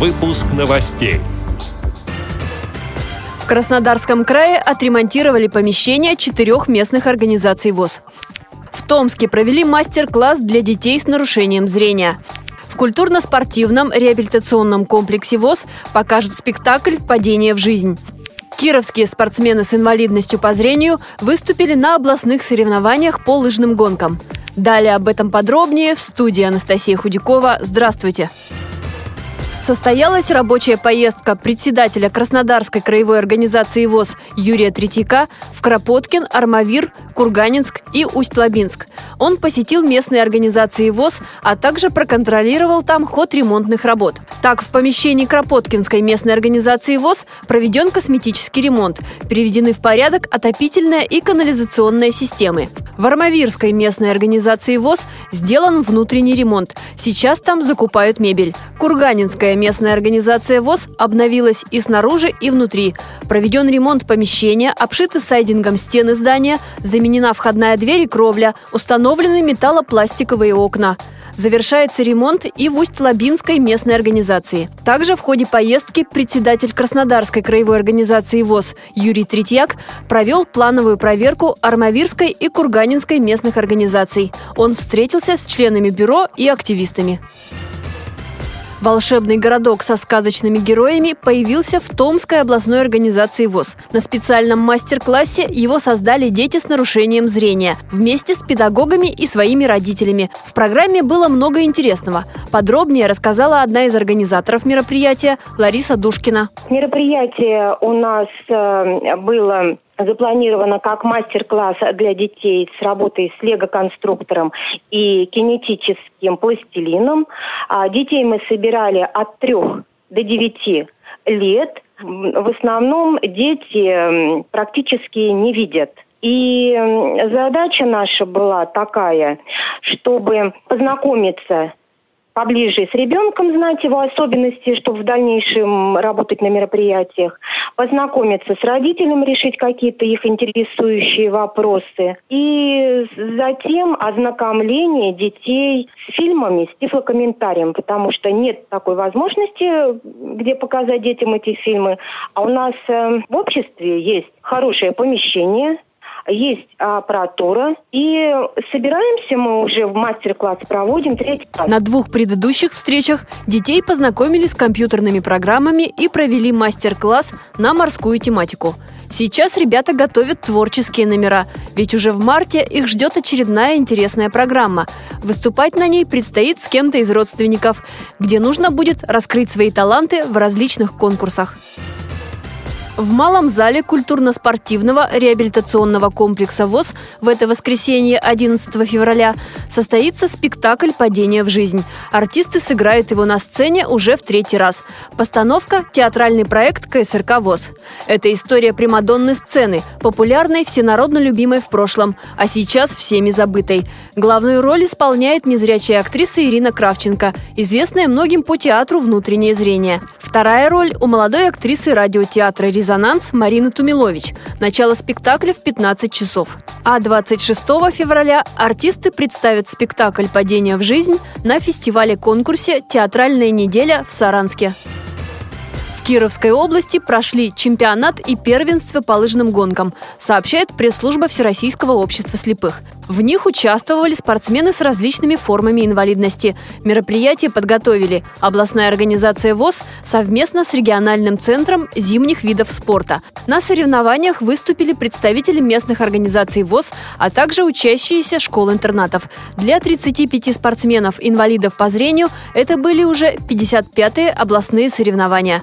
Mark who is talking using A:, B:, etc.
A: Выпуск новостей.
B: В Краснодарском крае отремонтировали помещения четырех местных организаций ВОЗ. В Томске провели мастер-класс для детей с нарушением зрения. В культурно-спортивном реабилитационном комплексе ВОЗ покажут спектакль «Падение в жизнь». Кировские спортсмены с инвалидностью по зрению выступили на областных соревнованиях по лыжным гонкам. Далее об этом подробнее в студии Анастасия Худякова. Здравствуйте! Состоялась рабочая поездка председателя Краснодарской краевой организации ВОЗ Юрия Третьяка в Кропоткин, Армавир, Курганинск и Усть-Лабинск. Он посетил местные организации ВОЗ, а также проконтролировал там ход ремонтных работ. Так, в помещении Кропоткинской местной организации ВОЗ проведен косметический ремонт, приведены в порядок отопительная и канализационная системы. В Армавирской местной организации ВОЗ сделан внутренний ремонт. Сейчас там закупают мебель. Курганинская местная организация ВОЗ обновилась и снаружи, и внутри. Проведен ремонт помещения, обшиты сайдингом стены здания, заменена входная дверь и кровля, установлены металлопластиковые окна. Завершается ремонт и в Усть-Лабинской местной организации. Также в ходе поездки председатель Краснодарской краевой организации ВОЗ Юрий Третьяк провел плановую проверку Армавирской и Курганинской местных организаций. Он встретился с членами бюро и активистами. Волшебный городок со сказочными героями появился в Томской областной организации ВОЗ. На специальном мастер-классе его создали дети с нарушением зрения вместе с педагогами и своими родителями. В программе было много интересного. Подробнее рассказала одна из организаторов мероприятия Лариса Душкина.
C: Мероприятие у нас э, было запланировано как мастер-класс для детей с работой с лего-конструктором и кинетическим пластилином. А детей мы собирали от трех до девяти лет. В основном дети практически не видят. И задача наша была такая, чтобы познакомиться поближе с ребенком, знать его особенности, чтобы в дальнейшем работать на мероприятиях, познакомиться с родителями, решить какие-то их интересующие вопросы. И затем ознакомление детей с фильмами, с тифлокомментарием, потому что нет такой возможности, где показать детям эти фильмы. А у нас э, в обществе есть хорошее помещение, есть аппаратура. И собираемся мы уже в мастер-класс проводим третий
B: класс. На двух предыдущих встречах детей познакомили с компьютерными программами и провели мастер-класс на морскую тематику. Сейчас ребята готовят творческие номера, ведь уже в марте их ждет очередная интересная программа. Выступать на ней предстоит с кем-то из родственников, где нужно будет раскрыть свои таланты в различных конкурсах. В малом зале культурно-спортивного реабилитационного комплекса ВОЗ в это воскресенье 11 февраля состоится спектакль «Падение в жизнь». Артисты сыграют его на сцене уже в третий раз. Постановка – театральный проект КСРК ВОЗ. Это история примадонны сцены, популярной, всенародно любимой в прошлом, а сейчас всеми забытой. Главную роль исполняет незрячая актриса Ирина Кравченко, известная многим по театру «Внутреннее зрение». Вторая роль у молодой актрисы радиотеатра «Резонанс» Марины Тумилович. Начало спектакля в 15 часов. А 26 февраля артисты представят спектакль «Падение в жизнь» на фестивале-конкурсе «Театральная неделя» в Саранске. В Кировской области прошли чемпионат и первенство по лыжным гонкам, сообщает пресс-служба Всероссийского общества слепых. В них участвовали спортсмены с различными формами инвалидности. Мероприятие подготовили областная организация ВОЗ совместно с региональным центром зимних видов спорта. На соревнованиях выступили представители местных организаций ВОЗ, а также учащиеся школ-интернатов. Для 35 спортсменов-инвалидов по зрению это были уже 55-е областные соревнования.